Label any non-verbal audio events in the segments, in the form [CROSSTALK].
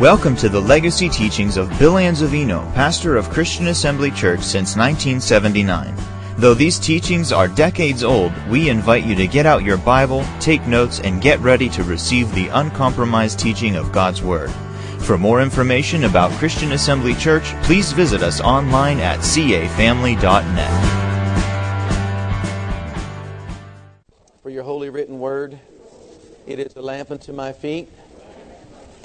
Welcome to the legacy teachings of Bill Anzavino, pastor of Christian Assembly Church since 1979. Though these teachings are decades old, we invite you to get out your Bible, take notes, and get ready to receive the uncompromised teaching of God's Word. For more information about Christian Assembly Church, please visit us online at cafamily.net. For your holy written word, it is a lamp unto my feet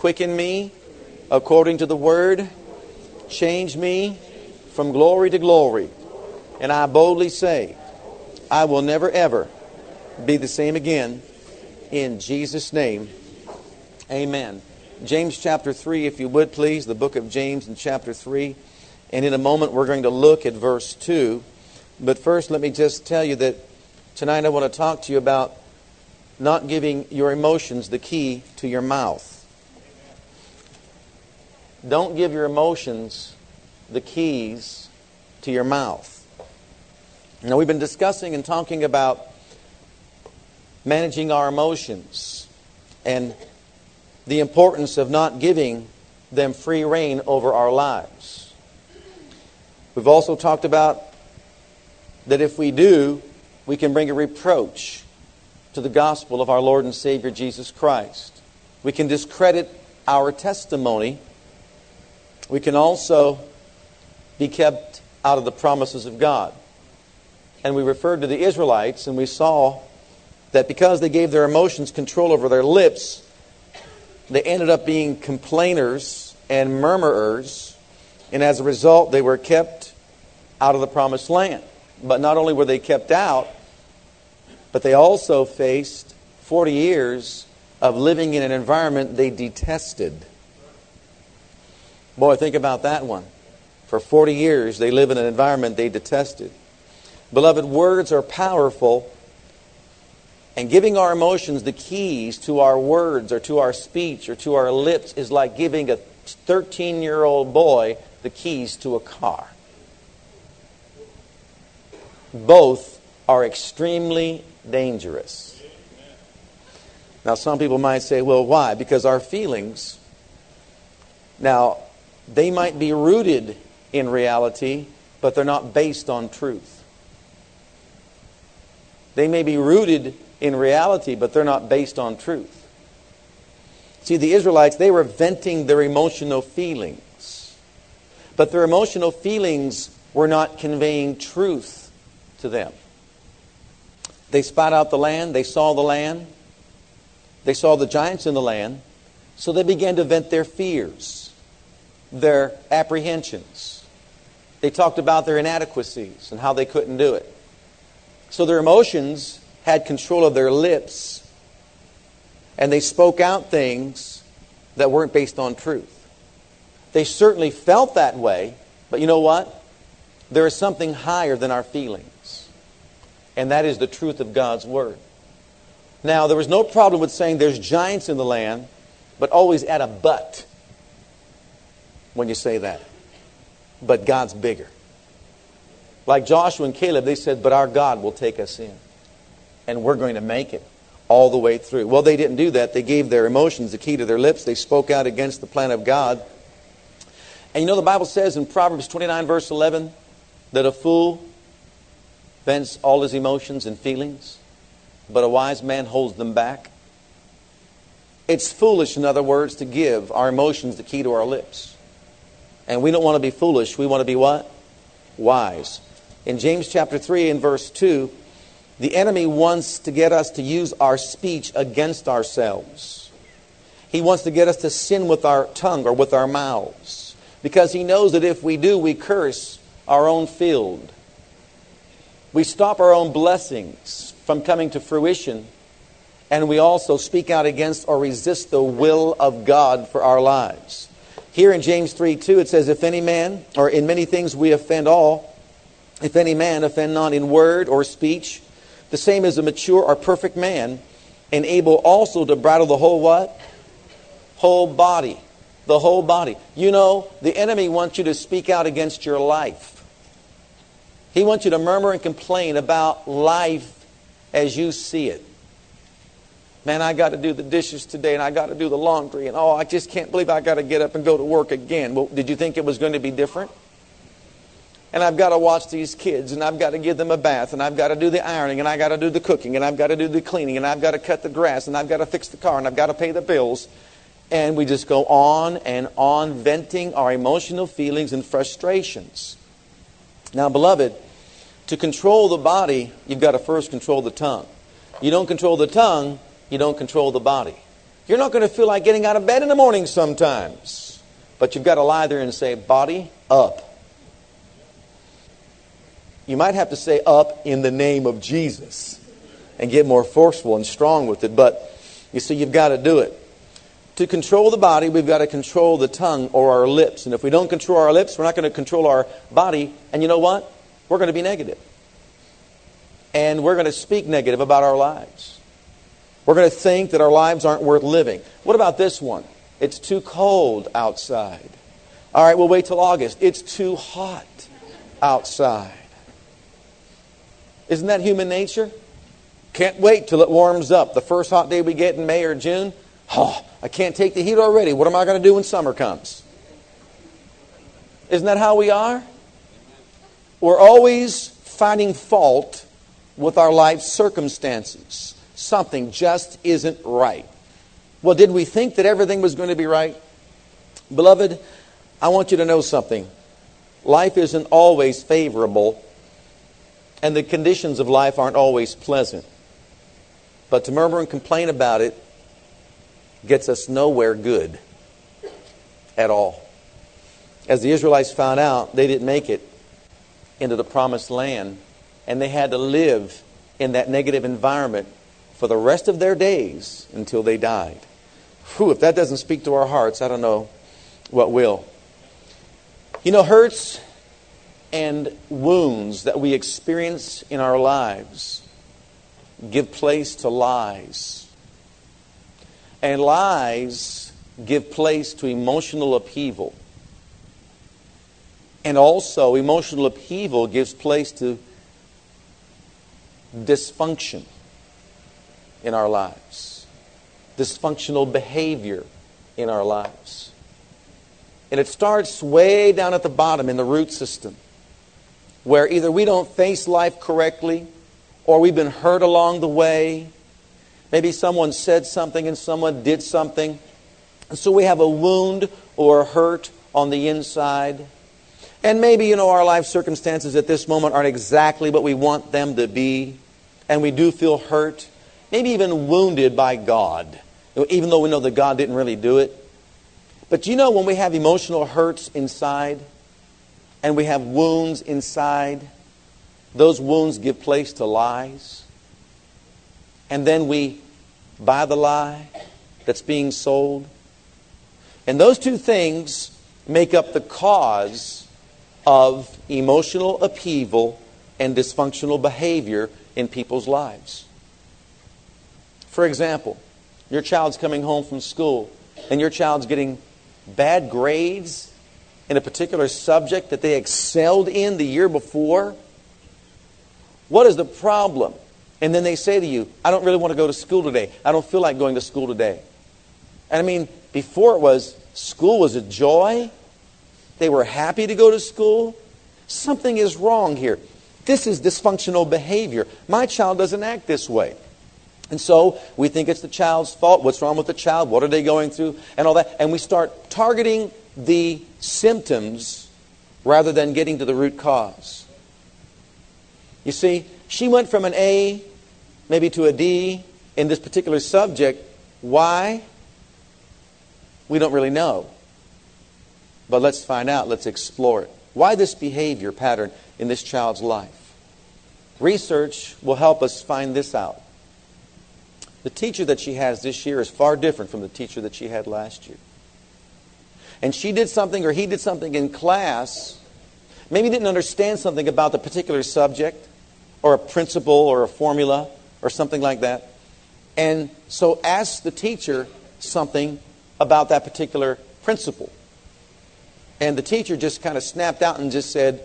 Quicken me according to the word. Change me from glory to glory. And I boldly say, I will never ever be the same again. In Jesus' name, amen. James chapter 3, if you would please, the book of James in chapter 3. And in a moment, we're going to look at verse 2. But first, let me just tell you that tonight I want to talk to you about not giving your emotions the key to your mouth. Don't give your emotions the keys to your mouth. Now, we've been discussing and talking about managing our emotions and the importance of not giving them free reign over our lives. We've also talked about that if we do, we can bring a reproach to the gospel of our Lord and Savior Jesus Christ. We can discredit our testimony we can also be kept out of the promises of God. And we referred to the Israelites, and we saw that because they gave their emotions control over their lips, they ended up being complainers and murmurers, and as a result, they were kept out of the promised land. But not only were they kept out, but they also faced 40 years of living in an environment they detested. Boy, think about that one. For 40 years, they live in an environment they detested. Beloved, words are powerful, and giving our emotions the keys to our words or to our speech or to our lips is like giving a 13 year old boy the keys to a car. Both are extremely dangerous. Now, some people might say, well, why? Because our feelings. Now, they might be rooted in reality, but they're not based on truth. They may be rooted in reality, but they're not based on truth. See, the Israelites, they were venting their emotional feelings. But their emotional feelings were not conveying truth to them. They spied out the land, they saw the land, they saw the giants in the land, so they began to vent their fears their apprehensions. They talked about their inadequacies and how they couldn't do it. So their emotions had control of their lips, and they spoke out things that weren't based on truth. They certainly felt that way, but you know what? There is something higher than our feelings, and that is the truth of God's Word. Now, there was no problem with saying there's giants in the land, but always add a but when you say that. But God's bigger. Like Joshua and Caleb, they said, But our God will take us in. And we're going to make it all the way through. Well, they didn't do that. They gave their emotions the key to their lips. They spoke out against the plan of God. And you know, the Bible says in Proverbs 29, verse 11, that a fool vents all his emotions and feelings, but a wise man holds them back. It's foolish, in other words, to give our emotions the key to our lips. And we don't want to be foolish. We want to be what? Wise. In James chapter 3 and verse 2, the enemy wants to get us to use our speech against ourselves. He wants to get us to sin with our tongue or with our mouths. Because he knows that if we do, we curse our own field. We stop our own blessings from coming to fruition. and we also speak out against or resist the will of God for our lives. Here in James 3 2, it says, If any man, or in many things we offend all, if any man offend not in word or speech, the same as a mature or perfect man, and able also to bridle the whole what? Whole body. The whole body. You know, the enemy wants you to speak out against your life. He wants you to murmur and complain about life as you see it. Man, I got to do the dishes today and I got to do the laundry and oh, I just can't believe I got to get up and go to work again. Well, did you think it was going to be different? And I've got to watch these kids and I've got to give them a bath and I've got to do the ironing and I've got to do the cooking and I've got to do the cleaning and I've got to cut the grass and I've got to fix the car and I've got to pay the bills. And we just go on and on venting our emotional feelings and frustrations. Now, beloved, to control the body, you've got to first control the tongue. You don't control the tongue, you don't control the body. You're not going to feel like getting out of bed in the morning sometimes. But you've got to lie there and say, Body, up. You might have to say up in the name of Jesus and get more forceful and strong with it. But you see, you've got to do it. To control the body, we've got to control the tongue or our lips. And if we don't control our lips, we're not going to control our body. And you know what? We're going to be negative. And we're going to speak negative about our lives. We're going to think that our lives aren't worth living. What about this one? It's too cold outside. All right, we'll wait till August. It's too hot outside. Isn't that human nature? Can't wait till it warms up. The first hot day we get in May or June, oh, I can't take the heat already. What am I going to do when summer comes? Isn't that how we are? We're always finding fault with our life circumstances. Something just isn't right. Well, did we think that everything was going to be right? Beloved, I want you to know something. Life isn't always favorable, and the conditions of life aren't always pleasant. But to murmur and complain about it gets us nowhere good at all. As the Israelites found out, they didn't make it into the promised land, and they had to live in that negative environment for the rest of their days until they died. Whew, if that doesn't speak to our hearts, I don't know what will. You know, hurts and wounds that we experience in our lives give place to lies. And lies give place to emotional upheaval. And also, emotional upheaval gives place to dysfunction in our lives, dysfunctional behavior in our lives. And it starts way down at the bottom in the root system, where either we don't face life correctly or we've been hurt along the way. Maybe someone said something and someone did something. And so we have a wound or a hurt on the inside. And maybe, you know, our life circumstances at this moment aren't exactly what we want them to be. And we do feel hurt, maybe even wounded by God, even though we know that God didn't really do it. But you know, when we have emotional hurts inside and we have wounds inside, those wounds give place to lies. And then we buy the lie that's being sold. And those two things make up the cause of emotional upheaval and dysfunctional behavior in people's lives. For example, your child's coming home from school and your child's getting bad grades in a particular subject that they excelled in the year before. What is the problem? And then they say to you, I don't really want to go to school today. I don't feel like going to school today. And I mean, before it was school was a joy. They were happy to go to school. Something is wrong here. This is dysfunctional behavior. My child doesn't act this way. And so we think it's the child's fault. What's wrong with the child? What are they going through? And all that. And we start targeting the symptoms rather than getting to the root cause. You see, she went from an A maybe to a D in this particular subject. Why? We don't really know. But let's find out. Let's explore it. Why this behavior pattern in this child's life? Research will help us find this out. The teacher that she has this year is far different from the teacher that she had last year. And she did something or he did something in class, maybe didn't understand something about the particular subject or a principle or a formula or something like that. And so asked the teacher something about that particular principle. And the teacher just kind of snapped out and just said,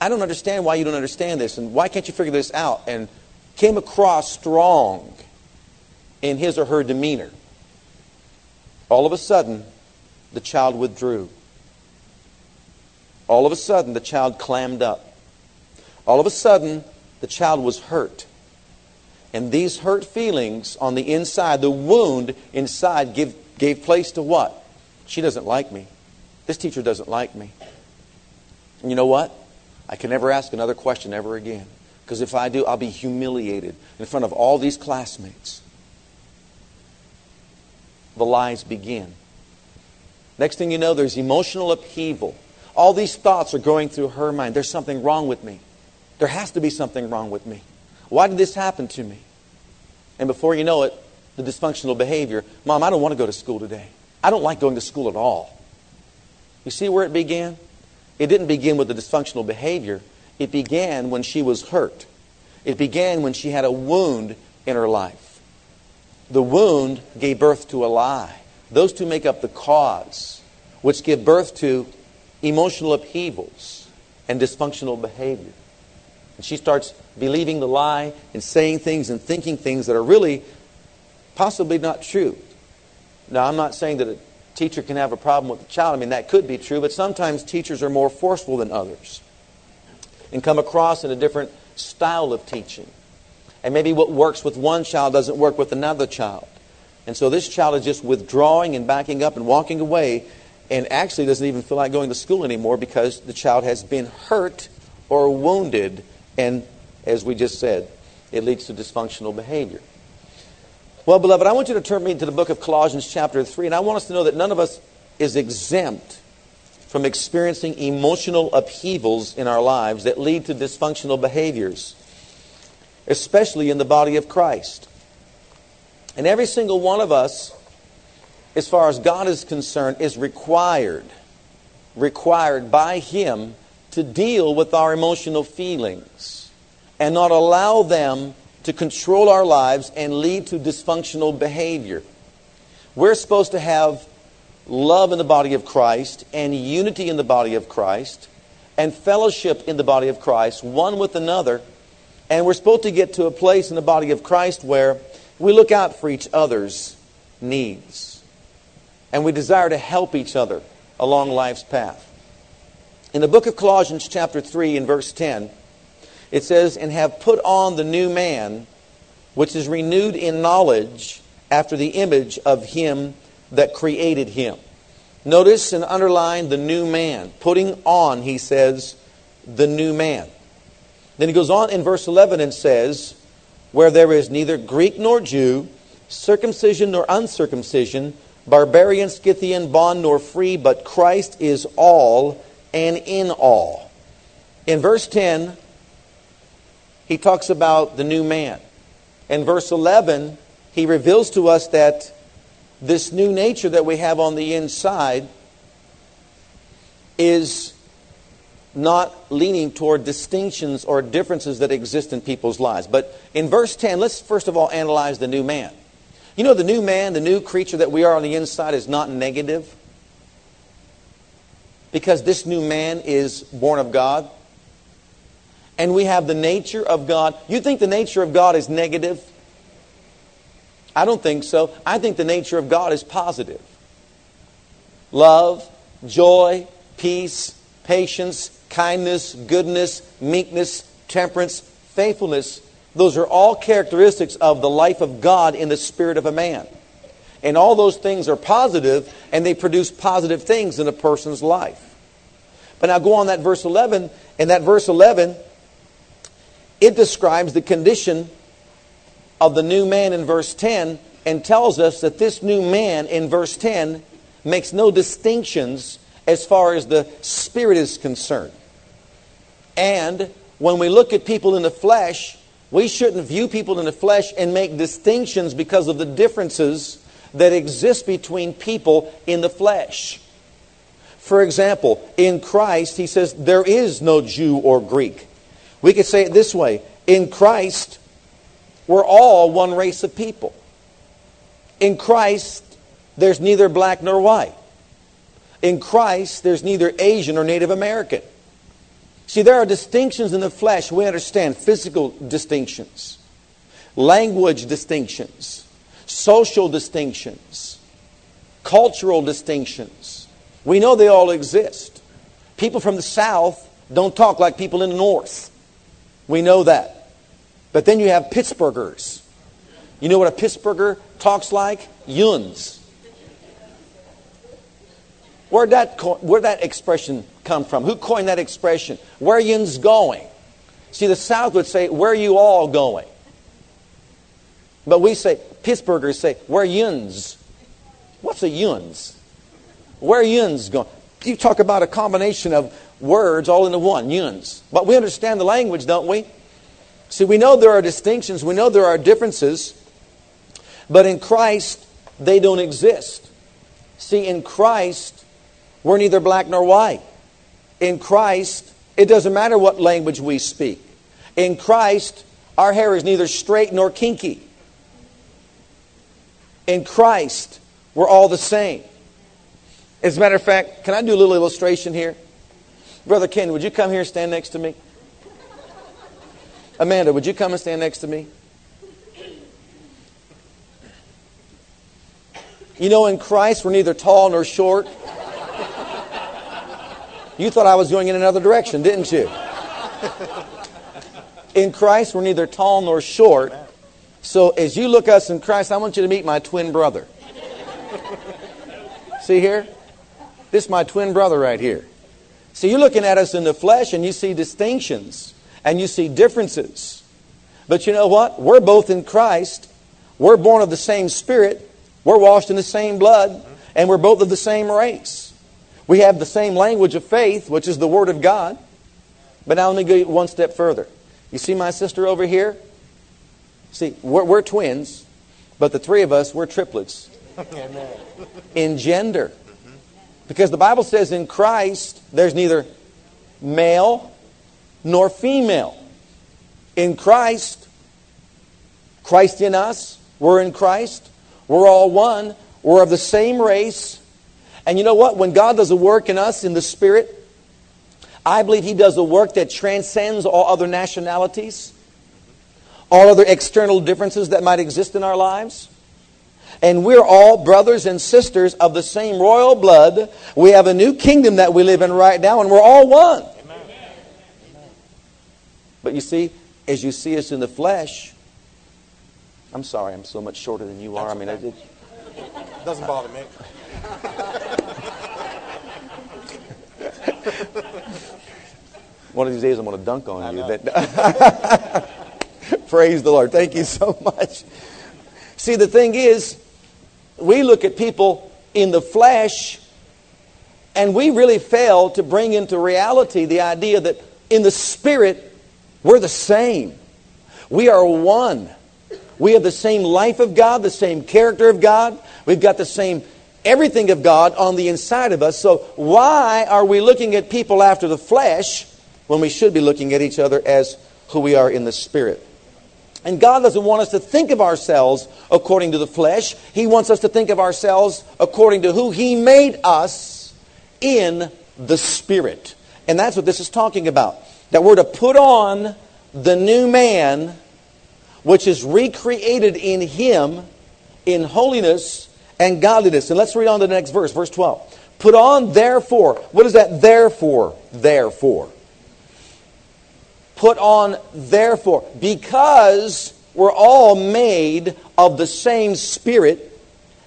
I don't understand why you don't understand this, and why can't you figure this out? And came across strong in his or her demeanor. All of a sudden, the child withdrew. All of a sudden, the child clammed up. All of a sudden, the child was hurt. And these hurt feelings on the inside, the wound inside, give, gave place to what? She doesn't like me. This teacher doesn't like me. And you know what? I can never ask another question ever again. Because if I do, I'll be humiliated in front of all these classmates. The lies begin. Next thing you know, there's emotional upheaval. All these thoughts are going through her mind. There's something wrong with me. There has to be something wrong with me. Why did this happen to me? And before you know it, the dysfunctional behavior Mom, I don't want to go to school today. I don't like going to school at all. You see where it began? It didn't begin with the dysfunctional behavior. It began when she was hurt. It began when she had a wound in her life. The wound gave birth to a lie. Those two make up the cause, which give birth to emotional upheavals and dysfunctional behavior. And she starts believing the lie and saying things and thinking things that are really possibly not true. Now, I'm not saying that a teacher can have a problem with the child. I mean, that could be true, but sometimes teachers are more forceful than others and come across in a different style of teaching. And maybe what works with one child doesn't work with another child. And so this child is just withdrawing and backing up and walking away and actually doesn't even feel like going to school anymore because the child has been hurt or wounded. And as we just said, it leads to dysfunctional behavior. Well, beloved, I want you to turn me to the book of Colossians, chapter 3, and I want us to know that none of us is exempt from experiencing emotional upheavals in our lives that lead to dysfunctional behaviors, especially in the body of Christ. And every single one of us, as far as God is concerned, is required, required by Him to deal with our emotional feelings and not allow them to control our lives and lead to dysfunctional behavior. We're supposed to have love in the body of Christ and unity in the body of Christ and fellowship in the body of Christ, one with another. And we're supposed to get to a place in the body of Christ where we look out for each other's needs. And we desire to help each other along life's path. In the book of Colossians, chapter 3, in verse 10, it says, And have put on the new man, which is renewed in knowledge after the image of him that created him. Notice and underline the new man. Putting on, he says, the new man. Then he goes on in verse 11 and says, Where there is neither Greek nor Jew, circumcision nor uncircumcision, barbarian, Scythian, bond nor free, but Christ is all and in all. In verse 10, he talks about the new man. In verse 11, he reveals to us that this new nature that we have on the inside is not leaning toward distinctions or differences that exist in people's lives. But in verse 10, let's first of all analyze the new man. You know, the new man, the new creature that we are on the inside is not negative. Because this new man is born of God. And we have the nature of God. You think the nature of God is negative? I don't think so. I think the nature of God is positive. Love, joy, peace, patience, kindness, goodness, meekness, temperance, faithfulness. Those are all characteristics of the life of God in the spirit of a man. And all those things are positive, and they produce positive things in a person's life. But now go on that verse 11. In that verse 11, it describes the condition of the new man in verse 10 and tells us that this new man in verse 10 makes no distinctions as far as the spirit is concerned. And when we look at people in the flesh, We shouldn't view people in the flesh and make distinctions because of the differences that exist between people in the flesh. For example, in Christ, he says, there is no Jew or Greek. We could say it this way In Christ, we're all one race of people. In Christ, there's neither black nor white. In Christ, there's neither Asian or Native American. See, there are distinctions in the flesh. We understand physical distinctions, language distinctions, social distinctions, cultural distinctions. We know they all exist. People from the South don't talk like people in the North. We know that. But then you have Pittsburghers. You know what a Pittsburgher talks like? Yuns. Where'd that, where'd that expression come from? Who coined that expression? Where yin's going? See, the South would say, where you all going? But we say, Pittsburghers say, where yins? What's a yuns? Where yins going? You talk about a combination of words all into one, yuns. But we understand the language, don't we? See, we know there are distinctions, we know there are differences, but in Christ, they don't exist. See, in Christ, we're neither black nor white. In Christ, it doesn't matter what language we speak. In Christ, our hair is neither straight nor kinky. In Christ, we're all the same. As a matter of fact, can I do a little illustration here? Brother Ken, would you come here and stand next to me? Amanda, would you come and stand next to me? You know, in Christ, we're neither tall nor short. You thought I was going in another direction, didn't you? In Christ, we're neither tall nor short. So as you look us in Christ, I want you to meet my twin brother. See here? This is my twin brother right here. See, you're looking at us in the flesh and you see distinctions and you see differences. But you know what? We're both in Christ. We're born of the same spirit. We're washed in the same blood. And we're both of the same race. We have the same language of faith, which is the Word of God. But now let me go one step further. You see my sister over here? See, we're, we're twins, but the three of us, we're triplets in gender. Because the Bible says in Christ, there's neither male nor female. In Christ, Christ in us, we're in Christ, we're all one, we're of the same race, and you know what? When God does a work in us in the Spirit, I believe He does a work that transcends all other nationalities, all other external differences that might exist in our lives. And we're all brothers and sisters of the same royal blood. We have a new kingdom that we live in right now, and we're all one. Amen. But you see, as you see us in the flesh, I'm sorry, I'm so much shorter than you are. That's I mean, okay. it doesn't bother me. [LAUGHS] One of these days I'm going to dunk on you. [LAUGHS] Praise the Lord. Thank you so [LAUGHS] much. See, the thing is, we look at people in the flesh and we really fail to bring into reality the idea that in the spirit, we're the same. We are one. We have the same life of God, the same character of God. We've got the same everything of God on the inside of us. So why are we looking at people after the flesh when we should be looking at each other as who we are in the spirit? And God doesn't want us to think of ourselves according to the flesh. He wants us to think of ourselves according to who He made us in the Spirit. And that's what this is talking about. That we're to put on the new man, which is recreated in Him in holiness and godliness. And let's read on to the next verse, verse 12. Put on, therefore. What is that therefore? Therefore. Put on, therefore. Because we're all made of the same spirit,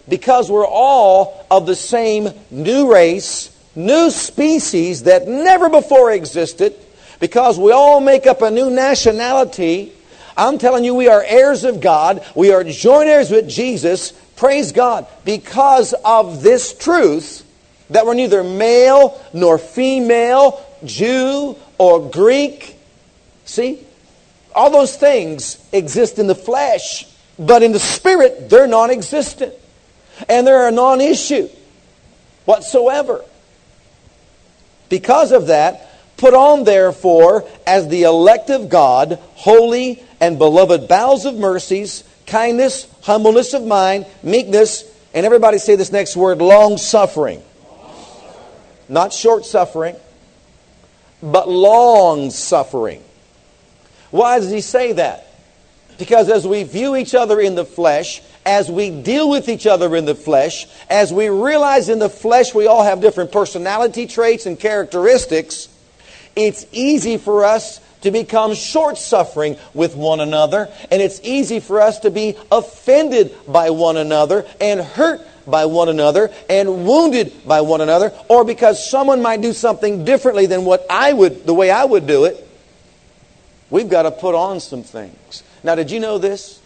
because we're all of the same new race, new species that never before existed, because we all make up a new nationality. I'm telling you, we are heirs of God. We are joint heirs with Jesus. Praise God. Because of this truth that we're neither male nor female, Jew or Greek. See? All those things exist in the flesh, but in the spirit, they're non existent. And they're a non issue whatsoever. Because of that, put on therefore as the elect of God, holy and beloved bowels of mercies, kindness, humbleness of mind, meekness, and everybody say this next word long suffering. Not short suffering, but long suffering. Why does he say that? Because as we view each other in the flesh, as we deal with each other in the flesh, as we realize in the flesh we all have different personality traits and characteristics, it's easy for us to become short suffering with one another, and it's easy for us to be offended by one another and hurt by one another and wounded by one another, or because someone might do something differently than what I would, the way I would do it. We've got to put on some things. Now, did you know this?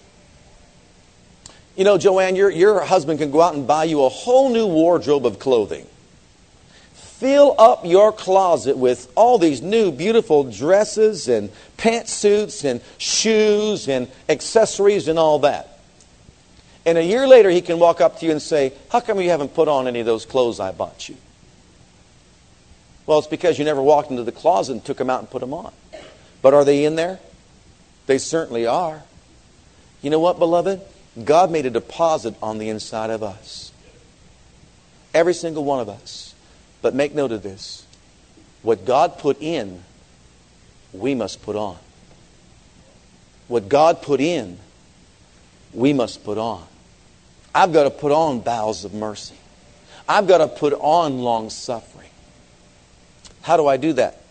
You know, Joanne, your, your husband can go out and buy you a whole new wardrobe of clothing. Fill up your closet with all these new beautiful dresses and pantsuits and shoes and accessories and all that. And a year later, he can walk up to you and say, How come you haven't put on any of those clothes I bought you? Well, it's because you never walked into the closet and took them out and put them on. But are they in there? They certainly are. You know what, beloved? God made a deposit on the inside of us. Every single one of us. But make note of this. What God put in, we must put on. What God put in, we must put on. I've got to put on bowels of mercy. I've got to put on long suffering. How do I do that?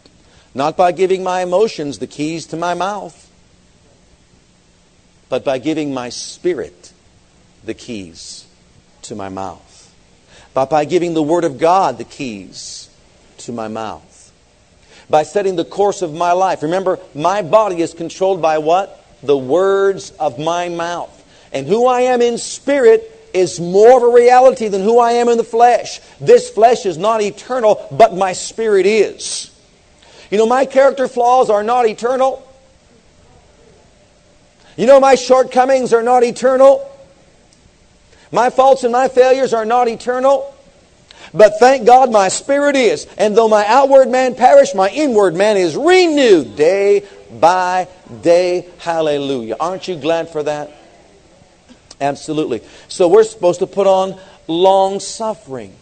Not by giving my emotions the keys to my mouth, but by giving my spirit the keys to my mouth. But by giving the Word of God the keys to my mouth. By setting the course of my life. Remember, my body is controlled by what? The words of my mouth. And who I am in spirit is more of a reality than who I am in the flesh. This flesh is not eternal, but my spirit is. You know, my character flaws are not eternal. You know, my shortcomings are not eternal. My faults and my failures are not eternal. But thank God my spirit is. And though my outward man perish, my inward man is renewed day by day. Hallelujah. Aren't you glad for that? Absolutely. So we're supposed to put on long suffering.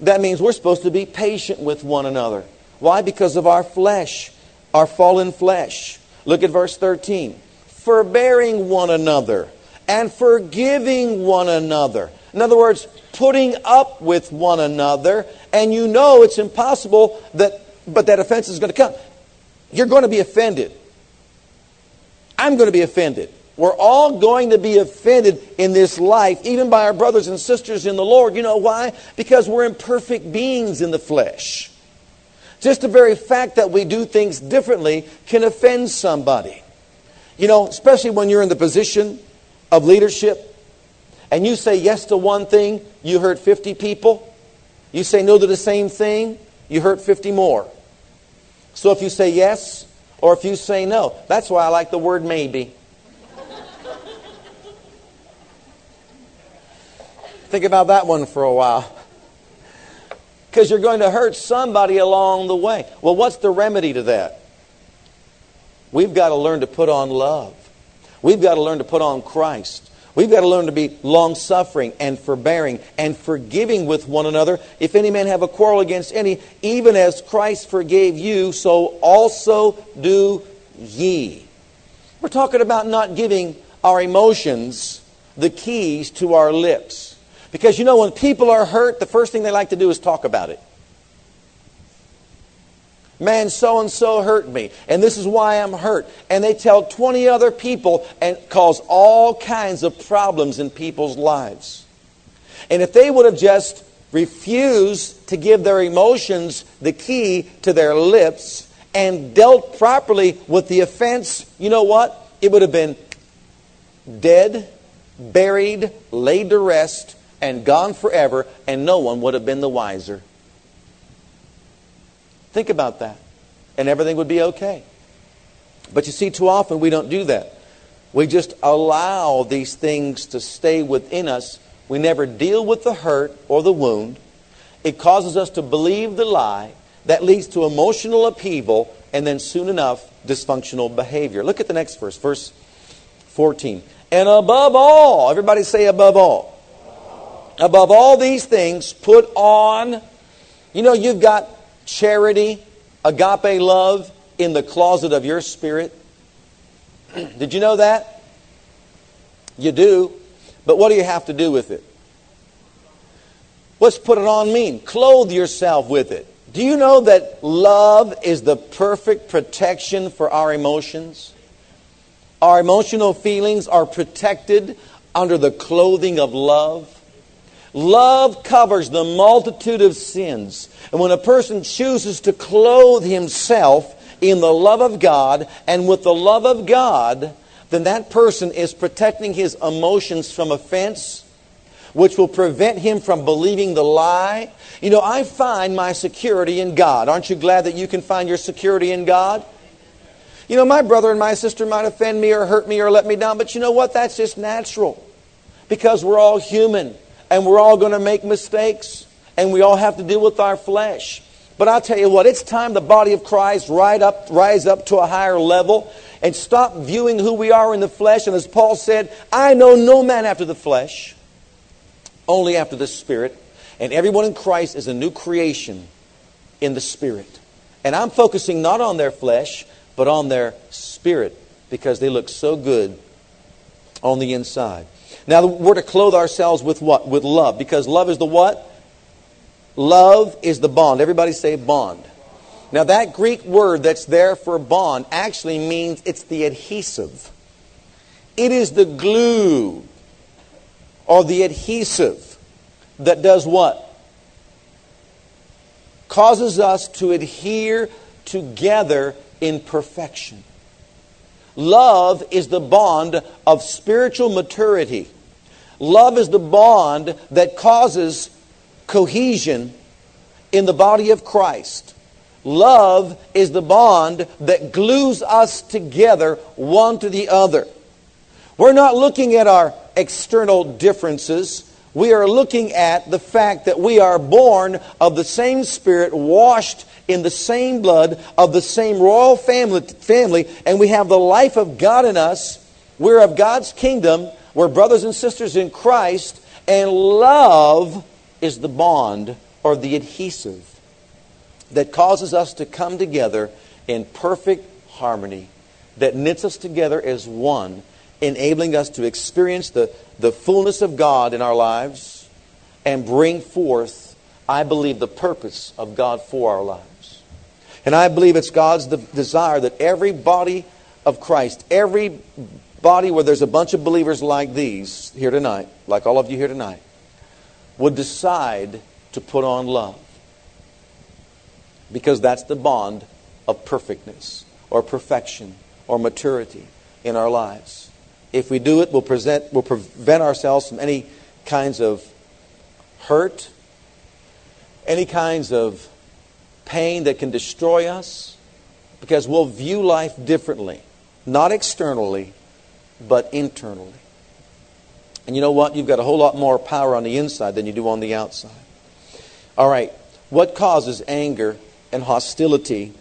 That means we're supposed to be patient with one another. Why? Because of our flesh, our fallen flesh. Look at verse 13. Forbearing one another and forgiving one another. In other words, putting up with one another, and you know it's impossible that, but that offense is going to come. You're going to be offended. I'm going to be offended. We're all going to be offended in this life, even by our brothers and sisters in the Lord. You know why? Because we're imperfect beings in the flesh. Just the very fact that we do things differently can offend somebody. You know, especially when you're in the position of leadership and you say yes to one thing, you hurt 50 people. You say no to the same thing, you hurt 50 more. So if you say yes or if you say no, that's why I like the word maybe. Think about that one for a while. Because you're going to hurt somebody along the way. Well, what's the remedy to that? We've got to learn to put on love. We've got to learn to put on Christ. We've got to learn to be long suffering and forbearing and forgiving with one another. If any man have a quarrel against any, even as Christ forgave you, so also do ye. We're talking about not giving our emotions the keys to our lips. Because you know, when people are hurt, the first thing they like to do is talk about it. Man, so and so hurt me, and this is why I'm hurt. And they tell 20 other people and cause all kinds of problems in people's lives. And if they would have just refused to give their emotions the key to their lips and dealt properly with the offense, you know what? It would have been dead, buried, laid to rest, and gone forever, and no one would have been the wiser. Think about that. And everything would be okay. But you see, too often we don't do that. We just allow these things to stay within us. We never deal with the hurt or the wound. It causes us to believe the lie that leads to emotional upheaval and then soon enough, dysfunctional behavior. Look at the next verse, verse 14. And above all, everybody say above all. Above all these things, put on, you know, you've got charity, agape love in the closet of your spirit. [CLEARS THROAT] Did you know that? You do. But what do you have to do with it? What's put it on mean? Clothe yourself with it. Do you know that love is the perfect protection for our emotions? Our emotional feelings are protected under the clothing of love. Love covers the multitude of sins. And when a person chooses to clothe himself in the love of God and with the love of God, then that person is protecting his emotions from offense, which will prevent him from believing the lie. You know, I find my security in God. Aren't you glad that you can find your security in God? You know, my brother and my sister might offend me or hurt me or let me down, but you know what? That's just natural. Because we're all human and we're all going to make mistakes and we all have to deal with our flesh. But I'll tell you what, it's time the body of Christ up, rise up to a higher level and stop viewing who we are in the flesh. And as Paul said, I know no man after the flesh, only after the Spirit. And everyone in Christ is a new creation in the Spirit. And I'm focusing not on their flesh, but on their spirit because they look so good on the inside. Now, we're to clothe ourselves with what? With love. Because love is the what? Love is the bond. Everybody say bond. Now, that Greek word that's there for bond actually means it's the adhesive. It is the glue or the adhesive that does what? Causes us to adhere together in perfection. Love is the bond of spiritual maturity. Love is the bond that causes cohesion in the body of Christ. Love is the bond that glues us together one to the other. We're not looking at our external differences. We are looking at the fact that we are born of the same Spirit, washed in the same blood, of the same royal family, family, and we have the life of God in us. We're of God's kingdom. We're brothers and sisters in Christ, and love is the bond or the adhesive that causes us to come together in perfect harmony, that knits us together as one, enabling us to experience the, the fullness of God in our lives and bring forth, I believe, the purpose of God for our lives. And I believe it's God's de- desire that every body of Christ, every body where there's a bunch of believers like these here tonight, like all of you here tonight, would decide to put on love. Because that's the bond of perfectness or perfection or maturity in our lives. If we do it, we'll, present, we'll prevent ourselves from any kinds of hurt, any kinds of pain that can destroy us, because we'll view life differently, not externally, but internally. And you know what? You've got a whole lot more power on the inside than you do on the outside. All right. What causes anger and hostility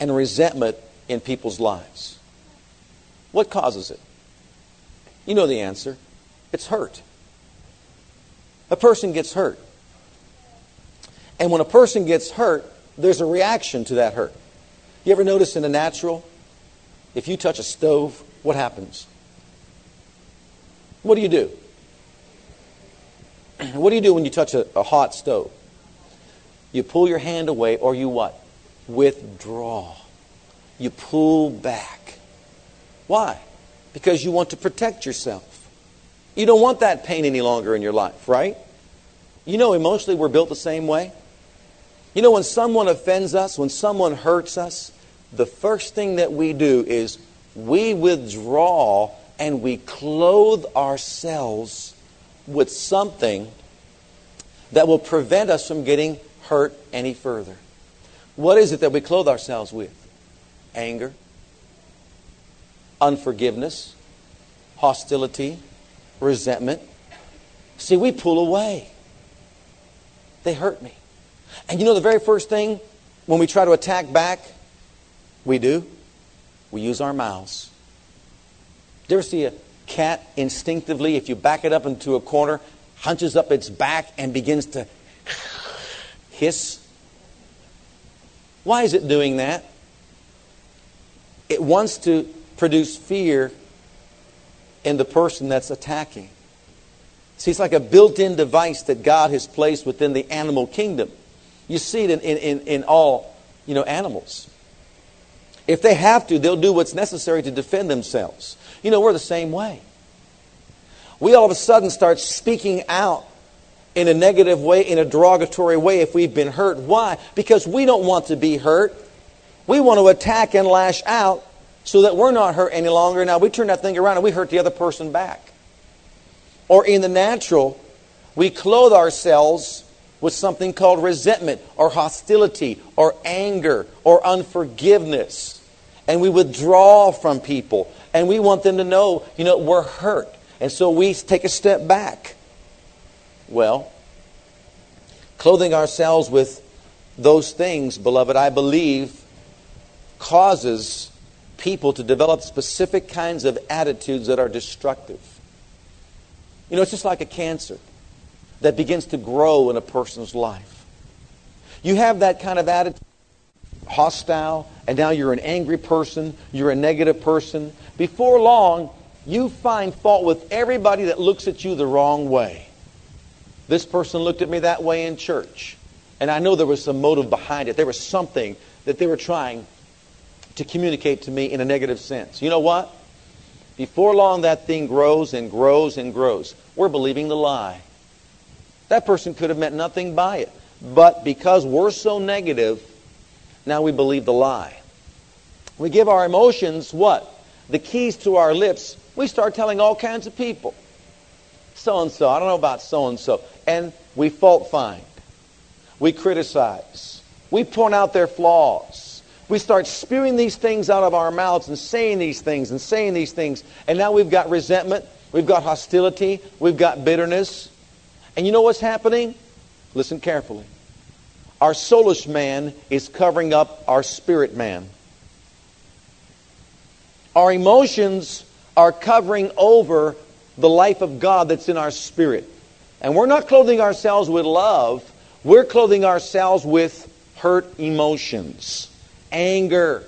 and resentment in people's lives? What causes it? You know the answer. It's hurt. A person gets hurt. And when a person gets hurt, there's a reaction to that hurt. You ever notice in the natural, if you touch a stove, what happens? What do you do? [CLEARS THROAT] What do you do when you touch a, a hot stove? You pull your hand away or you what? Withdraw. You pull back. Why? Because you want to protect yourself. You don't want that pain any longer in your life, right? You know, emotionally, we're built the same way. You know, when someone offends us, when someone hurts us, the first thing that we do is we withdraw and we clothe ourselves with something that will prevent us from getting hurt any further. What is it that we clothe ourselves with? Anger, unforgiveness, hostility, resentment. See, we pull away. They hurt me. And you know the very first thing when we try to attack back, we do? We use our mouths. Do you ever see a cat instinctively, if you back it up into a corner, hunches up its back and begins to hiss? Why is it doing that? It wants to produce fear in the person that's attacking. See, it's like a built in device that God has placed within the animal kingdom. You see it in, in, in, all you know, animals. If they have to, they'll do what's necessary to defend themselves. You know, we're the same way. We all of a sudden start speaking out in a negative way, in a derogatory way if we've been hurt. Why? Because we don't want to be hurt. We want to attack and lash out so that we're not hurt any longer. Now we turn that thing around and we hurt the other person back. Or in the natural, we clothe ourselves with something called resentment or hostility or anger or unforgiveness. And we withdraw from people. And we want them to know, you know, we're hurt. And so we take a step back. Well, clothing ourselves with those things, beloved, I believe causes people to develop specific kinds of attitudes that are destructive. You know, it's just like a cancer that begins to grow in a person's life. You have that kind of attitude, hostile, and now you're an angry person, you're a negative person. Before long, you find fault with everybody that looks at you the wrong way. This person looked at me that way in church. And I know there was some motive behind it. There was something that they were trying to communicate to me in a negative sense. You know what? Before long, that thing grows and grows and grows. We're believing the lie. That person could have meant nothing by it. But because we're so negative, now we believe the lie. We give our emotions what? The keys to our lips. We start telling all kinds of people. So and so, I don't know about so and so. And we fault find. We criticize. We point out their flaws. We start spewing these things out of our mouths and saying these things and saying these things. And now we've got resentment. We've got hostility. We've got bitterness. And you know what's happening? Listen carefully. Our soulish man is covering up our spirit man. Our emotions are covering over the life of God that's in our spirit. And we're not clothing ourselves with love, we're clothing ourselves with hurt emotions, anger,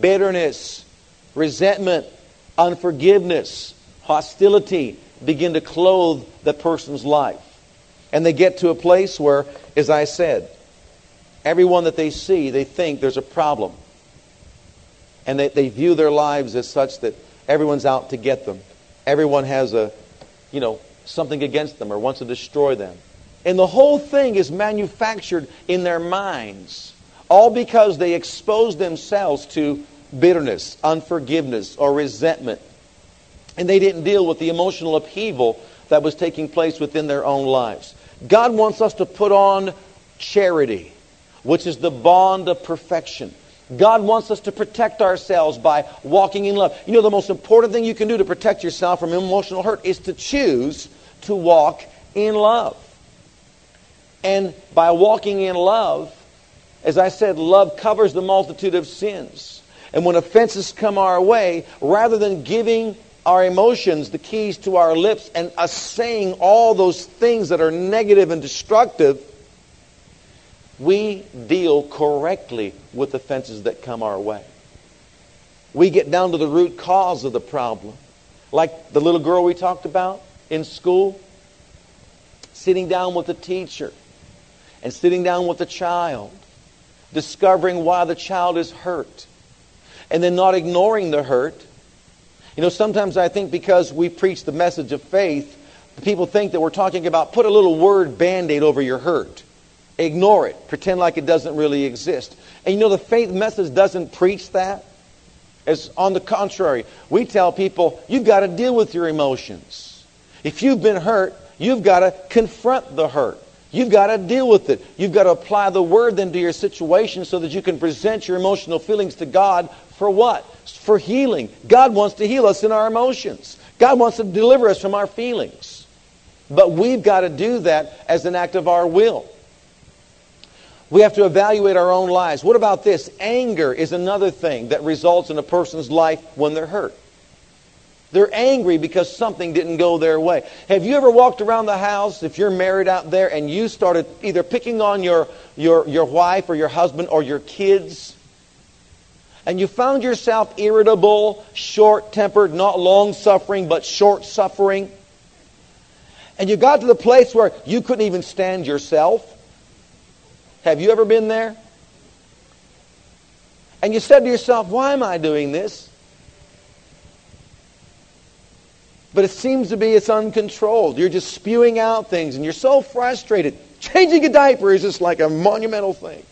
bitterness, resentment, unforgiveness, hostility begin to clothe the person's life. And they get to a place where, as I said, everyone that they see, they think there's a problem. And they, they view their lives as such that everyone's out to get them. Everyone has a, you know, something against them or wants to destroy them. And the whole thing is manufactured in their minds, all because they expose themselves to bitterness, unforgiveness, or resentment. And they didn't deal with the emotional upheaval that was taking place within their own lives. God wants us to put on charity, which is the bond of perfection. God wants us to protect ourselves by walking in love. You know, the most important thing you can do to protect yourself from emotional hurt is to choose to walk in love. And by walking in love, as I said, love covers the multitude of sins. And when offenses come our way, rather than giving our emotions the keys to our lips and us saying all those things that are negative and destructive, we deal correctly with offenses that come our way. We get down to the root cause of the problem. Like the little girl we talked about in school, sitting down with the teacher and sitting down with the child, discovering why the child is hurt, and then not ignoring the hurt. You know, sometimes I think because we preach the message of faith, people think that we're talking about put a little word band aid over your hurt. Ignore it. Pretend like it doesn't really exist. And you know, the faith message doesn't preach that. As on the contrary, we tell people, you've got to deal with your emotions. If you've been hurt, you've got to confront the hurt. You've got to deal with it. You've got to apply the word then to your situation so that you can present your emotional feelings to God for what? For healing. God wants to heal us in our emotions. God wants to deliver us from our feelings. But we've got to do that as an act of our will. We have to evaluate our own lives. What about this? Anger is another thing that results in a person's life when they're hurt. They're angry because something didn't go their way. Have you ever walked around the house, if you're married out there, and you started either picking on your, your, your wife or your husband or your kids? And you found yourself irritable, short tempered, not long suffering, but short suffering. And you got to the place where you couldn't even stand yourself. Have you ever been there? And you said to yourself, why am I doing this? But it seems to be it's uncontrolled. You're just spewing out things and you're so frustrated. Changing a diaper is just like a monumental thing.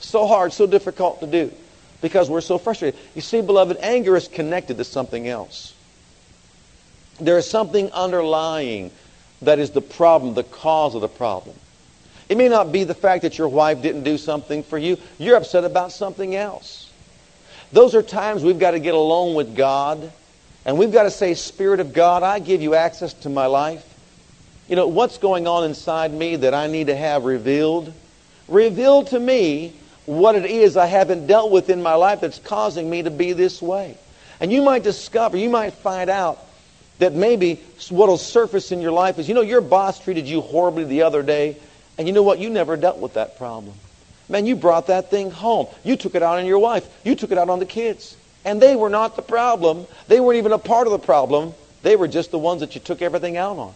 So hard, so difficult to do because we're so frustrated. You see, beloved, anger is connected to something else. There is something underlying that is the problem, the cause of the problem. It may not be the fact that your wife didn't do something for you. You're upset about something else. Those are times we've got to get alone with God and we've got to say, Spirit of God, I give you access to my life. You know, what's going on inside me that I need to have revealed? Reveal to me what it is I haven't dealt with in my life that's causing me to be this way. And you might discover, you might find out that maybe what will surface in your life is, you know, your boss treated you horribly the other day, and you know what? You never dealt with that problem. Man, you brought that thing home. You took it out on your wife. You took it out on the kids. And they were not the problem. They weren't even a part of the problem. They were just the ones that you took everything out on.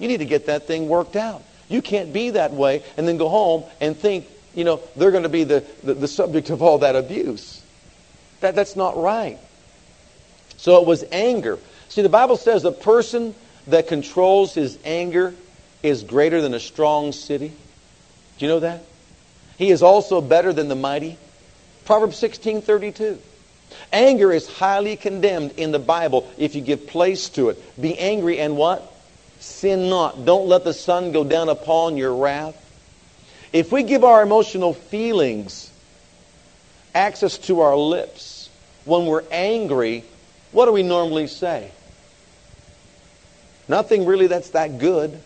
You need to get that thing worked out. You can't be that way and then go home and think, you know, they're going to be the, the, the subject of all that abuse. That, that's not right. So it was anger. See, the Bible says the person that controls his anger is greater than a strong city. Do you know that? He is also better than the mighty. Proverbs 16:32. Anger is highly condemned in the Bible if you give place to it. Be angry and what? Sin not. Don't let the sun go down upon your wrath. If we give our emotional feelings access to our lips when we're angry, what do we normally say? Nothing really that's that good.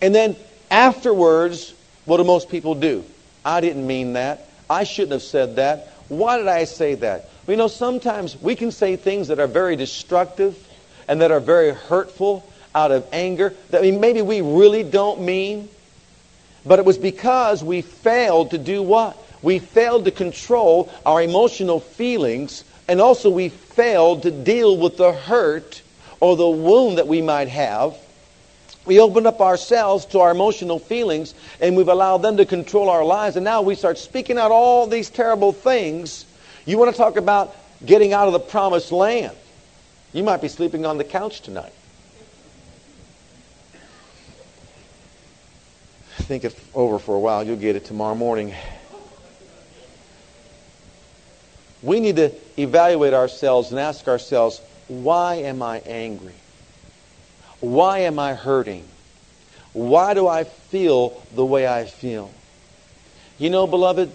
And then afterwards, what do most people do? I didn't mean that. I shouldn't have said that. Why did I say that? Well, you know, sometimes we can say things that are very destructive and that are very hurtful out of anger that maybe we really don't mean. But it was because we failed to do what? We failed to control our emotional feelings and also we failed to deal with the hurt or the wound that we might have we opened up ourselves to our emotional feelings and we've allowed them to control our lives. And now we start speaking out all these terrible things. You want to talk about getting out of the promised land. You might be sleeping on the couch tonight. Think it over for a while. You'll get it tomorrow morning. We need to evaluate ourselves and ask ourselves, why am I angry? Why am I hurting? Why do I feel the way I feel? You know, beloved,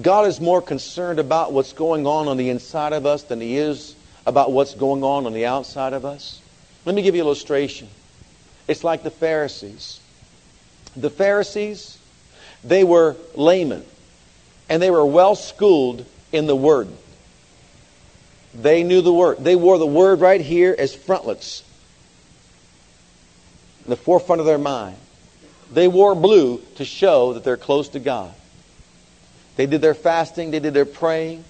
God is more concerned about what's going on on the inside of us than he is about what's going on on the outside of us. Let me give you an illustration. It's like the Pharisees. The Pharisees, they were laymen, and they were well schooled in the Word. They knew the Word. They wore the Word right here as frontlets in the forefront of their mind. They wore blue to show that they're close to God. They did their fasting, they did their praying,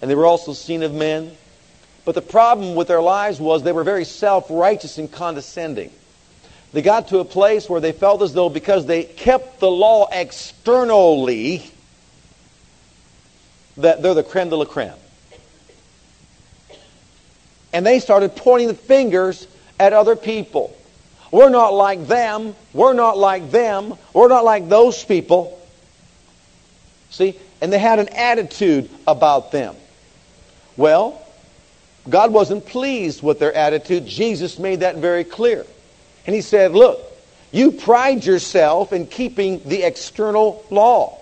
and they were also seen of men. But the problem with their lives was they were very self righteous and condescending. They got to a place where they felt as though because they kept the law externally, that they're the creme de la creme. And they started pointing the fingers at other people. We're not like them. We're not like them. We're not like those people. See? And they had an attitude about them. Well, God wasn't pleased with their attitude. Jesus made that very clear. And he said, Look, You pride yourself in keeping the external law.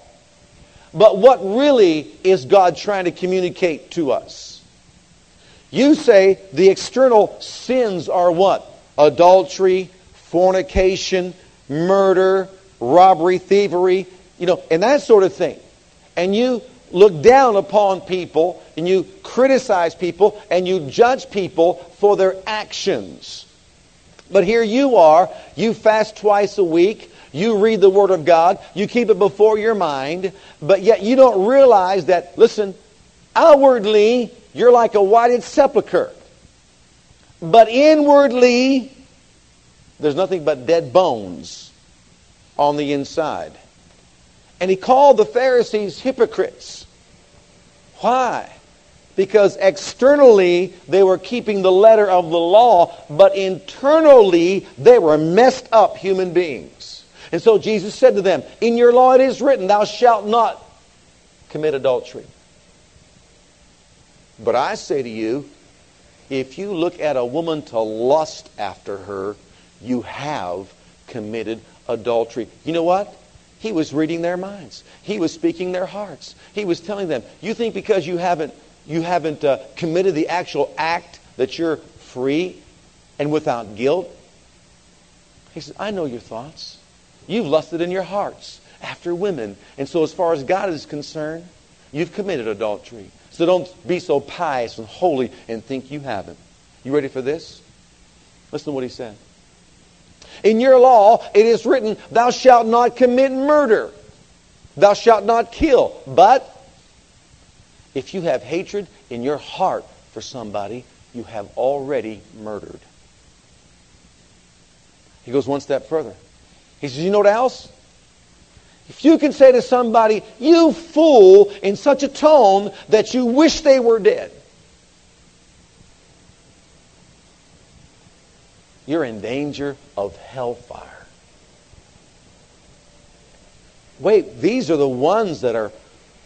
But what really is God trying to communicate to us? You say the external sins are what? Adultery, fornication, murder, robbery, thievery, you know, and that sort of thing. And you look down upon people and you criticize people and you judge people for their actions. But here you are, you fast twice a week, you read the Word of God, you keep it before your mind, but yet you don't realize that, listen, outwardly, you're like a whited sepulchre. But inwardly, there's nothing but dead bones on the inside. And he called the Pharisees hypocrites. Why? Because externally they were keeping the letter of the law, but internally they were messed up human beings. And so Jesus said to them, In your law it is written, Thou shalt not commit adultery. But I say to you, if you look at a woman to lust after her, you have committed adultery. You know what? He was reading their minds. He was speaking their hearts. He was telling them, you think because you haven't, you haven't uh, committed the actual act that you're free and without guilt? He says, I know your thoughts. You've lusted in your hearts after women. And so as far as God is concerned, you've committed adultery. So don't be so pious and holy and think you haven't. You ready for this? Listen to what he said. In your law, it is written, Thou shalt not commit murder. Thou shalt not kill. But if you have hatred in your heart for somebody, you have already murdered. He goes one step further. He says, You know what else? If you can say to somebody, You fool, in such a tone that you wish they were dead, you're in danger of hellfire. Wait, these are the ones that are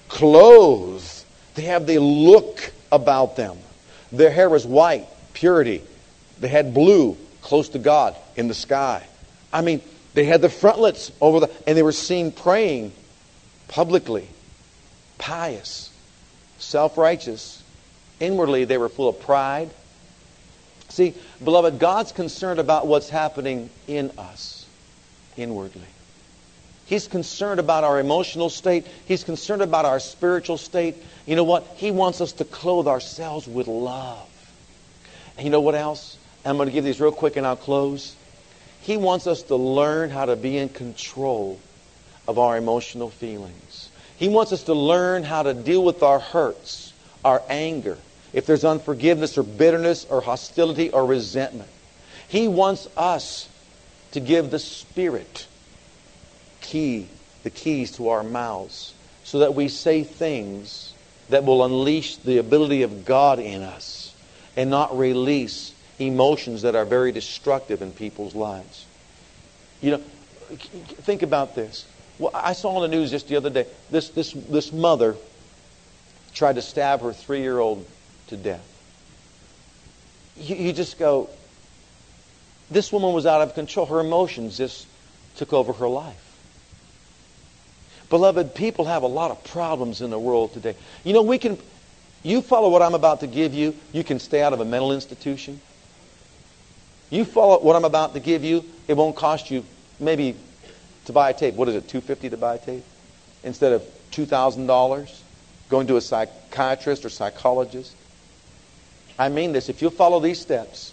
clothed. They have the look about them. Their hair is white, purity. They had blue, close to God, in the sky. I mean, they had the frontlets over the, and they were seen praying publicly, pious, self righteous. Inwardly, they were full of pride, See, beloved, God's concerned about what's happening in us inwardly. He's concerned about our emotional state. He's concerned about our spiritual state. You know what? He wants us to clothe ourselves with love. And you know what else? I'm going to give these real quick and I'll close. He wants us to learn how to be in control of our emotional feelings. He wants us to learn how to deal with our hurts, our anger, if there's unforgiveness or bitterness or hostility or resentment. He wants us to give the Spirit key, the keys to our mouths, so that we say things that will unleash the ability of God in us and not release emotions that are very destructive in people's lives. You know, think about this. Well, I saw on the news just the other day this, this, this mother tried to stab her three year old to death. You, you just go, this woman was out of control. Her emotions just took over her life. Beloved, people have a lot of problems in the world today. You know, we can, you follow what I'm about to give you, you can stay out of a mental institution. You follow what I'm about to give you, it won't cost you maybe to buy a tape. What is it, 250 to buy a tape? Instead of $2,000 going to a psychiatrist or psychologist. I mean this. If you follow these steps,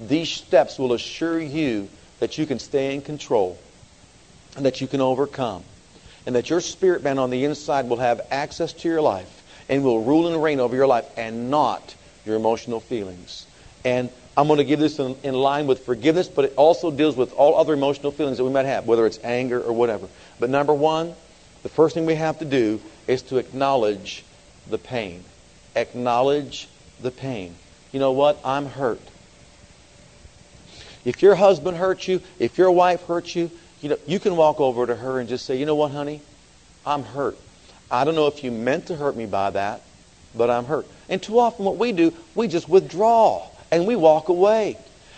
these steps will assure you that you can stay in control and that you can overcome and that your spirit man on the inside will have access to your life and will rule and reign over your life and not your emotional feelings. And I'm going to give this in, in, line with forgiveness, but it also deals with all other emotional feelings that we might have, whether it's anger or whatever. But number one, the first thing we have to do is to acknowledge the pain. Acknowledge the pain. You know what? I'm hurt. If your husband hurts you, if your wife hurts you, you know, you can walk over to her and just say, "You know what, honey? I'm hurt. I don't know if you meant to hurt me by that, but I'm hurt." And too often what we do, we just withdraw and we walk away.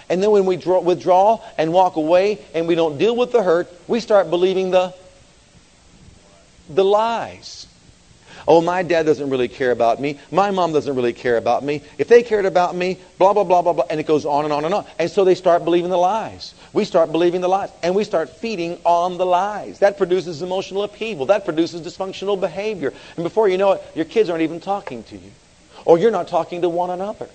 And then when we draw, withdraw and walk away and we don't deal with the hurt, we start believing the, the lies. Oh, my dad doesn't really care about me. My mom doesn't really care about me. If they cared about me, blah, blah, blah, blah, blah. And it goes on and on and on. And so they start believing the lies. We start believing the lies. And we start feeding on the lies. That produces emotional upheaval. That produces dysfunctional behavior. And before you know it, your kids aren't even talking to you. Or you're not talking to one another.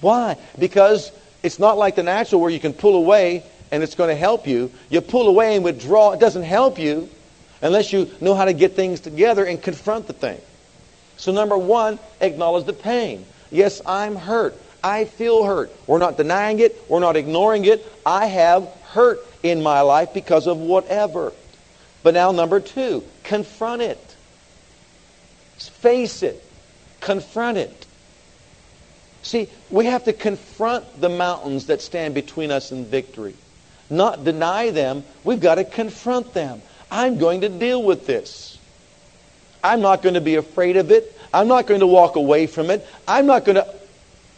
Why? Because it's not like the natural where you can pull away and it's going to help you. You pull away and withdraw. It doesn't help you unless you know how to get things together and confront the thing. So, number one, acknowledge the pain. Yes, I'm hurt. I feel hurt. We're not denying it. We're not ignoring it. I have hurt in my life because of whatever. But now, number two, confront it. Face it. Confront it. See, we have to confront the mountains that stand between us and victory. Not deny them. We've got to confront them. I'm going to deal with this. I'm not going to be afraid of it. I'm not going to walk away from it. I'm not going to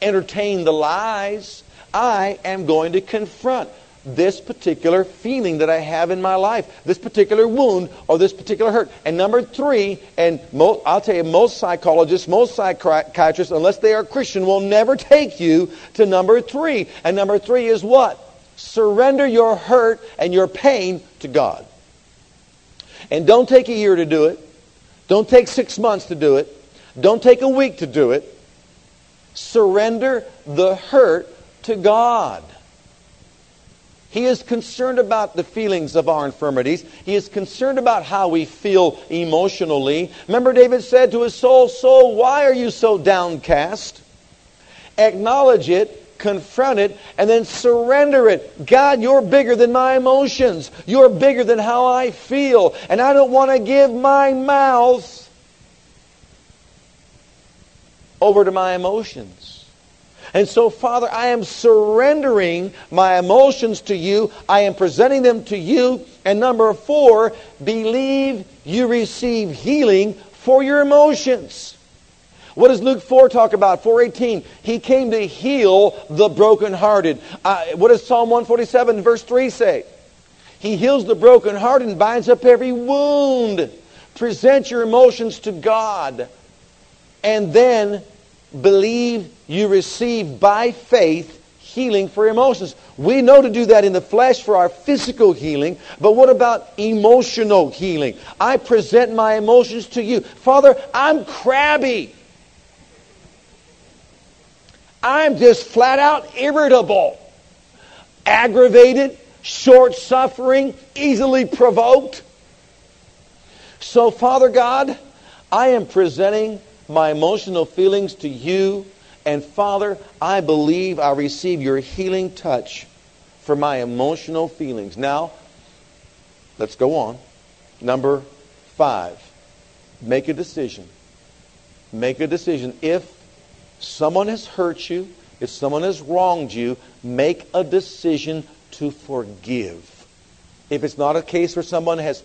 entertain the lies. I am going to confront this particular feeling that I have in my life, this particular wound or this particular hurt. And number three, and I'll tell you, most psychologists, most psychiatrists, unless they are Christian, will never take you to number three. And number three is what? Surrender your hurt and your pain to God. And don't take a year to do it. Don't take six months to do it. Don't take a week to do it. Surrender the hurt to God. He is concerned about the feelings of our infirmities. He is concerned about how we feel emotionally. Remember, David said to his soul, Soul, why are you so downcast? Acknowledge it, confront it, and then surrender it. God, you're bigger than my emotions. You're bigger than how I feel. And I don't want to give my mouth over to my emotions. And so, Father, I am surrendering my emotions to you. I am presenting them to you. And number four, believe you receive healing for your emotions. What does Luke 4 talk about? 418. He came to heal the brokenhearted. Uh, what does Psalm 147 verse 3 say? He heals the brokenhearted and binds up every wound. Present your emotions to God. And then believe you receive by faith healing for emotions. We know to do that in the flesh for our physical healing, but what about emotional healing? I present my emotions to you. Father, I'm crabby. I'm just flat out irritable, aggravated, short suffering, easily provoked. So, Father God, I am presenting my emotional feelings to you. And Father, I believe I receive your healing touch for my emotional feelings. Now, let's go on. Number five, make a decision. Make a decision. If someone has hurt you, if someone has wronged you, make a decision to forgive. If it's not a case where someone has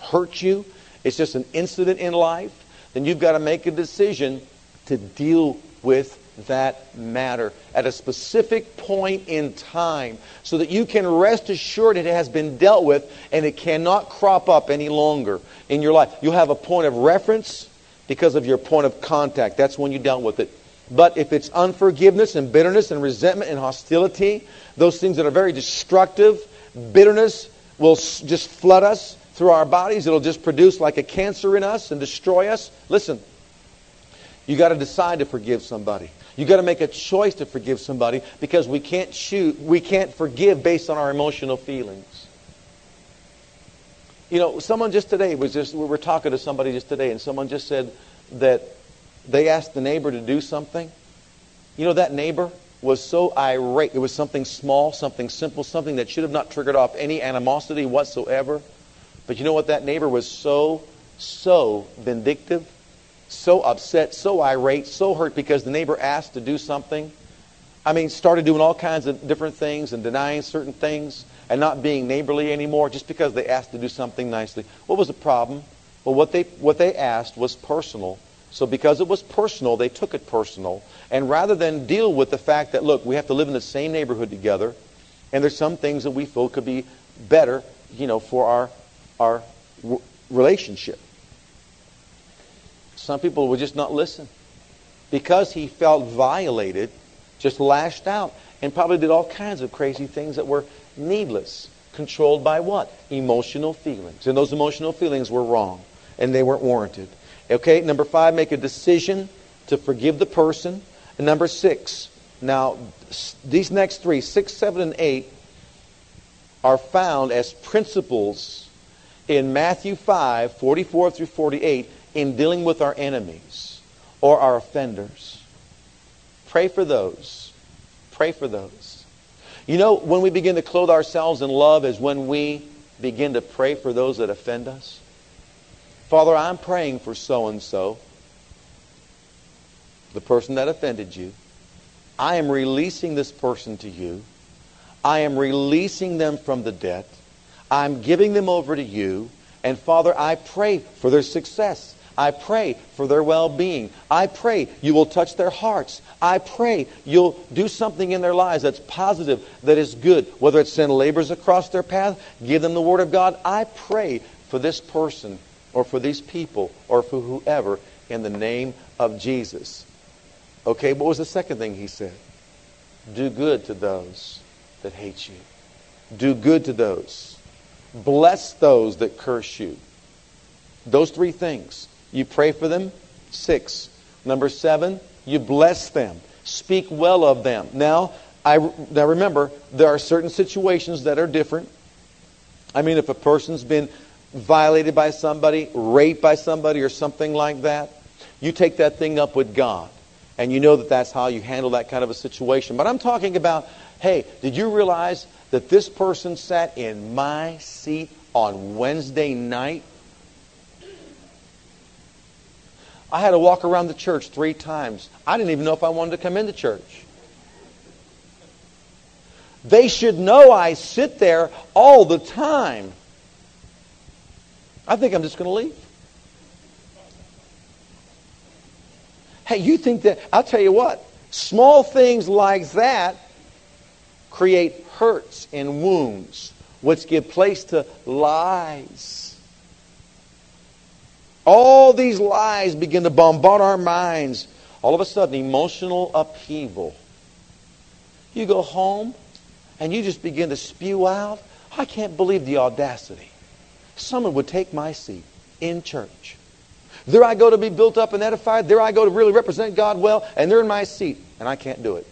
hurt you, it's just an incident in life, then you've got to make a decision to deal with that matter at a specific point in time so that you can rest assured it has been dealt with and it cannot crop up any longer in your life. You'll have a point of reference because of your point of contact. That's when you dealt with it. But if it's unforgiveness and bitterness and resentment and hostility, those things that are very destructive, bitterness will just flood us through our bodies. It'll just produce like a cancer in us and destroy us. Listen, you got to decide to forgive somebody. You got to make a choice to forgive somebody because we can't shoot, we can't forgive based on our emotional feelings. You know, someone just today was just we were talking to somebody just today, and someone just said that they asked the neighbor to do something. You know, that neighbor was so irate. It was something small, something simple, something that should have not triggered off any animosity whatsoever. But you know what? That neighbor was so, so vindictive, so upset, so irate, so hurt because the neighbor asked to do something. I mean, started doing all kinds of different things and denying certain things and not being neighborly anymore just because they asked to do something nicely. What was the problem? Well, what they, what they asked was personal So because it was personal, they took it personal. And rather than deal with the fact that, look, we have to live in the same neighborhood together, and there's some things that we feel could be better, you know, for our, our relationship. Some people would just not listen. Because he felt violated, just lashed out and probably did all kinds of crazy things that were needless. Controlled by what? Emotional feelings. And those emotional feelings were wrong and they weren't warranted. Okay, number five, make a decision to forgive the person. And number six, now these next three, six, seven, and eight, are found as principles in Matthew 5, 44 through 48, in dealing with our enemies or our offenders. Pray for those. Pray for those. You know, when we begin to clothe ourselves in love is when we begin to pray for those that offend us. Father, I'm praying for so and so, the person that offended you. I am releasing this person to you. I am releasing them from the debt. I'm giving them over to you. And Father, I pray for their success. I pray for their well being. I pray you will touch their hearts. I pray you'll do something in their lives that's positive, that is good. Whether it's send laborers across their path, give them the Word of God. I pray for this person or for these people or for whoever in the name of Jesus. Okay, what was the second thing he said? Do good to those that hate you. Do good to those. Bless those that curse you. Those three things. You pray for them. Six. Number seven, you bless them. Speak well of them. Now, I, now remember, there are certain situations that are different. I mean, if a person's been violated by somebody, raped by somebody, or something like that, you take that thing up with God. And you know that that's how you handle that kind of a situation. But I'm talking about, hey, did you realize that this person sat in my seat on Wednesday night? I had to walk around the church three times. I didn't even know if I wanted to come into church. They should know I sit there all the time. I think I'm just going to leave. Hey, you think that, I'll tell you what, small things like that create hurts and wounds, which give place to lies. All these lies begin to bombard our minds. All of a sudden, emotional upheaval. You go home and you just begin to spew out. I can't believe the audacity. Someone would take my seat in church. There I go to be built up and edified. There I go to really represent God well, and they're in my seat, and I can't do it.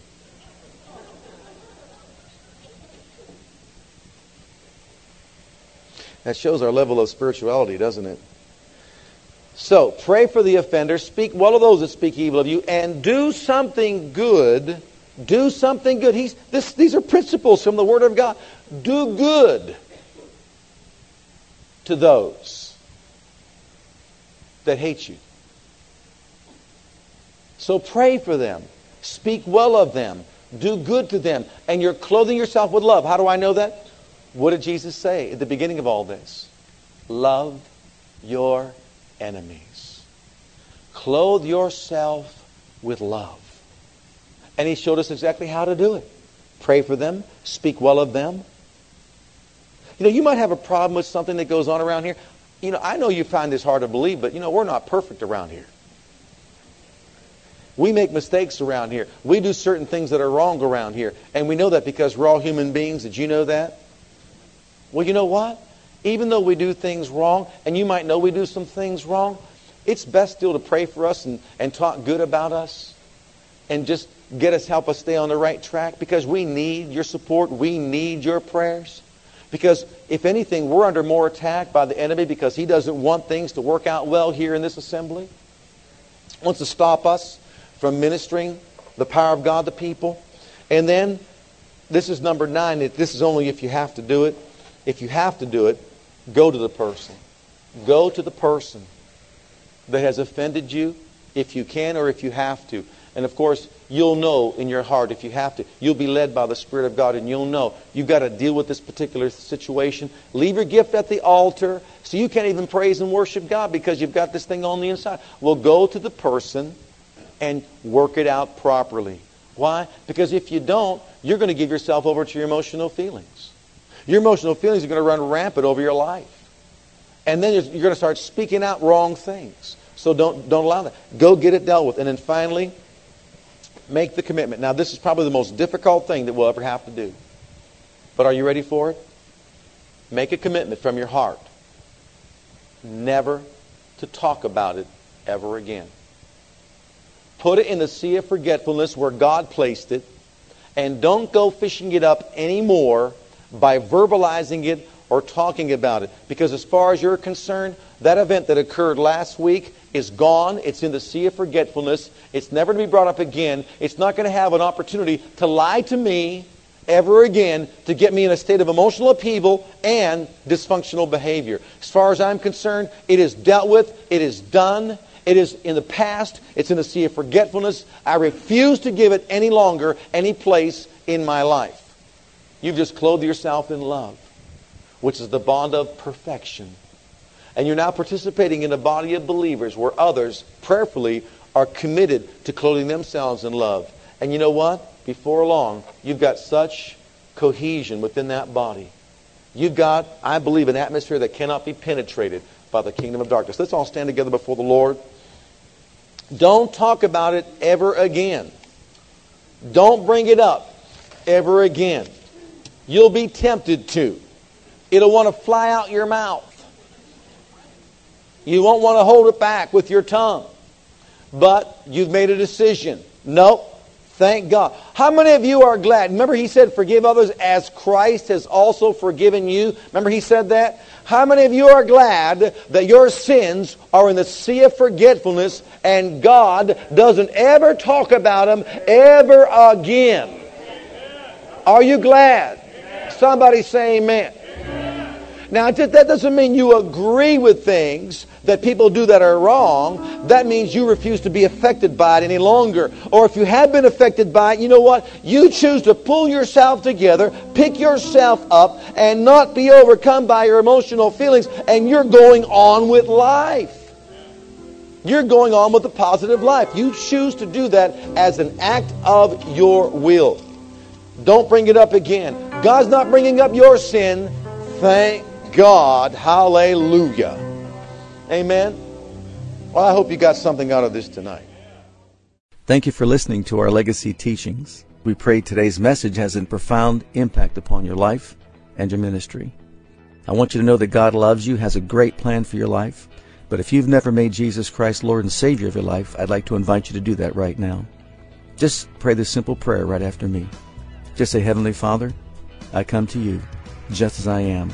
That shows our level of spirituality, doesn't it? So, pray for the offender, speak well of those that speak evil of you, and do something good. Do something good. He's, this, these are principles from the Word of God. Do good to those that hate you. So pray for them. Speak well of them. Do good to them. And you're clothing yourself with love. How do I know that? What did Jesus say at the beginning of all this? Love your enemies. Clothe yourself with love. And he showed us exactly how to do it. Pray for them, speak well of them. You know, you might have a problem with something that goes on around here. You know, I know you find this hard to believe, but you know, we're not perfect around here. We make mistakes around here. We do certain things that are wrong around here. And we know that because we're all human beings. Did you know that? Well, you know what? even though we do things wrong, and you might know we do some things wrong, it's best still to pray for us and, and talk good about us and just get us, help us stay on the right track because we need your support. We need your prayers. Because if anything, we're under more attack by the enemy because he doesn't want things to work out well here in this assembly. He wants to stop us from ministering the power of God to people. And then, this is number nine. This is only if you have to do it. If you have to do it, Go to the person. Go to the person that has offended you if you can or if you have to. And of course, you'll know in your heart if you have to. You'll be led by the Spirit of God and you'll know you've got to deal with this particular situation. Leave your gift at the altar so you can't even praise and worship God because you've got this thing on the inside. Well, go to the person and work it out properly. Why? Because if you don't, you're going to give yourself over to your emotional feelings. Your emotional feelings are going to run rampant over your life. And then you're going to start speaking out wrong things. So don't, don't allow that. Go get it dealt with. And then finally, make the commitment. Now, this is probably the most difficult thing that we'll ever have to do. But are you ready for it? Make a commitment from your heart never to talk about it ever again. Put it in the sea of forgetfulness where God placed it, and don't go fishing it up anymore by verbalizing it or talking about it. Because as far as you're concerned, that event that occurred last week is gone. It's in the sea of forgetfulness. It's never to be brought up again. It's not going to have an opportunity to lie to me ever again to get me in a state of emotional upheaval and dysfunctional behavior. As far as I'm concerned, it is dealt with, it is done, it is in the past, it's in the sea of forgetfulness. I refuse to give it any longer any place in my life. You've just clothed yourself in love, which is the bond of perfection. And you're now participating in a body of believers where others, prayerfully, are committed to clothing themselves in love. And you know what? Before long, you've got such cohesion within that body. You've got, I believe, an atmosphere that cannot be penetrated by the kingdom of darkness. Let's all stand together before the Lord. Don't talk about it ever again. Don't bring it up ever again. You'll be tempted to. It'll want to fly out your mouth. You won't want to hold it back with your tongue. But you've made a decision. Nope. Thank God. How many of you are glad? Remember, he said, Forgive others as Christ has also forgiven you. Remember, he said that? How many of you are glad that your sins are in the sea of forgetfulness and God doesn't ever talk about them ever again? Are you glad? Somebody say amen. Now, that doesn't mean you agree with things that people do that are wrong. That means you refuse to be affected by it any longer. Or if you have been affected by it, you know what? You choose to pull yourself together, pick yourself up, and not be overcome by your emotional feelings, and you're going on with life. You're going on with a positive life. You choose to do that as an act of your will. Don't bring it up again. God's not bringing up your sin. Thank God. Hallelujah. Amen. Well, I hope you got something out of this tonight. Thank you for listening to our legacy teachings. We pray today's message has a profound impact upon your life and your ministry. I want you to know that God loves you, has a great plan for your life. But if you've never made Jesus Christ Lord and Savior of your life, I'd like to invite you to do that right now. Just pray this simple prayer right after me. Just say, Heavenly Father, I come to you just as I am.